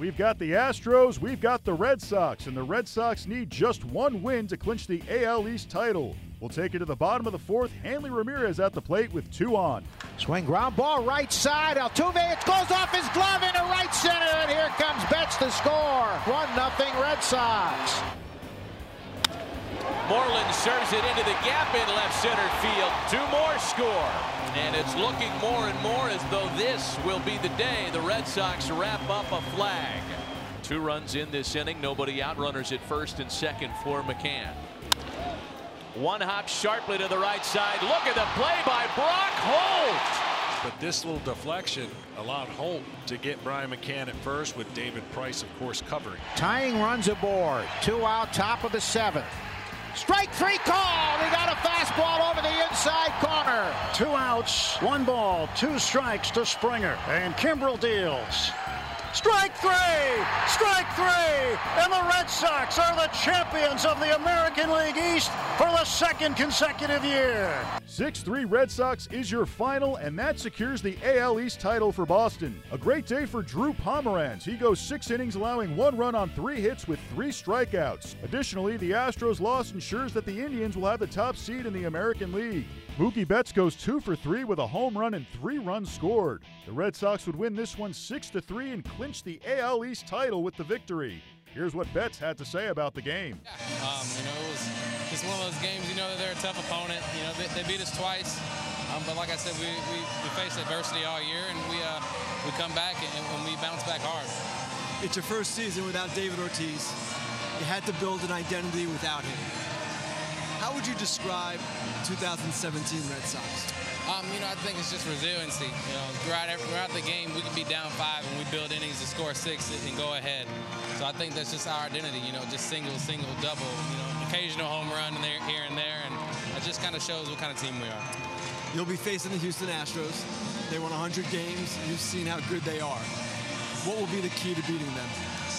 We've got the Astros, we've got the Red Sox, and the Red Sox need just one win to clinch the AL East title. We'll take it to the bottom of the fourth. Hanley Ramirez at the plate with two on. Swing ground ball right side. Altuve it goes off his glove into right center, and here comes Betts to score. One nothing Red Sox. Moreland serves it into the gap in left center field. Two more score. And it's looking more and more as though this will be the day the Red Sox wrap up a flag. Two runs in this inning. Nobody out. Runners at first and second for McCann. One hop sharply to the right side. Look at the play by Brock Holt. But this little deflection allowed Holt to get Brian McCann at first with David Price, of course, covering. Tying runs aboard. Two out, top of the seventh. Strike three call. He got a fastball over the inside corner. Two outs, one ball, two strikes to Springer. And Kimbrel deals. Strike three! Strike three! And the Red Sox are the champions of the American League East for the second consecutive year. 6 3 Red Sox is your final, and that secures the AL East title for Boston. A great day for Drew Pomeranz. He goes six innings, allowing one run on three hits with three strikeouts. Additionally, the Astros' loss ensures that the Indians will have the top seed in the American League. Mookie Betts goes two for three with a home run and three runs scored. The Red Sox would win this one 6 to 3 and clinch the AL East title with the victory. Here's what Betts had to say about the game. Um, you know, it was just one of those games. You know that they're a tough opponent. You know, they, they beat us twice, um, but like I said, we, we, we faced adversity all year, and we uh, we come back and, and we bounce back hard. It's your first season without David Ortiz. You had to build an identity without him. How would you describe 2017 Red Sox? Um, you know, I think it's just resiliency. You know, throughout, throughout the game, we can be down five and we build innings to score six and go ahead. So I think that's just our identity. You know, just single, single, double. You know, occasional home run there, here and there, and it just kind of shows what kind of team we are. You'll be facing the Houston Astros. They won 100 games. You've seen how good they are. What will be the key to beating them?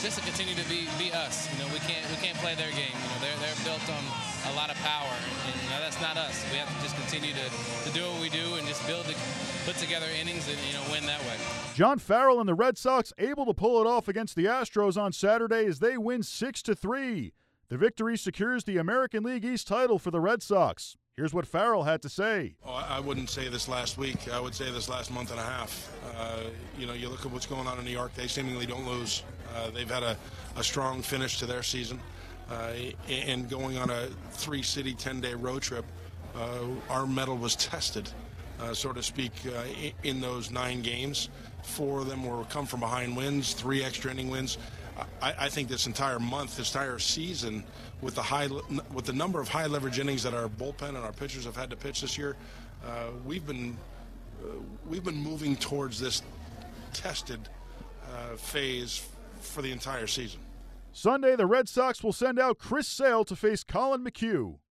Just to continue to be be us. You know, we can't we can't play their game. You know, they're they're built on a lot of power, and you know that's not us. We have to just continue to, to do what we do and just build, the, put together innings and you know win that way. John Farrell and the Red Sox able to pull it off against the Astros on Saturday as they win six to three. The victory secures the American League East title for the Red Sox. Here's what Farrell had to say. Oh, I wouldn't say this last week. I would say this last month and a half. Uh, you know, you look at what's going on in New York. They seemingly don't lose. Uh, they've had a, a, strong finish to their season. Uh, and going on a three city, 10 day road trip, uh, our mettle was tested, uh, so to speak, uh, in those nine games. Four of them were come from behind wins, three extra inning wins. I, I, think this entire month, this entire season, with the high, with the number of high leverage innings that our bullpen and our pitchers have had to pitch this year, uh, we've been uh, we've been moving towards this tested phase for the entire season. Sunday, the Red Sox will send out Chris Sale to face Collin McHugh.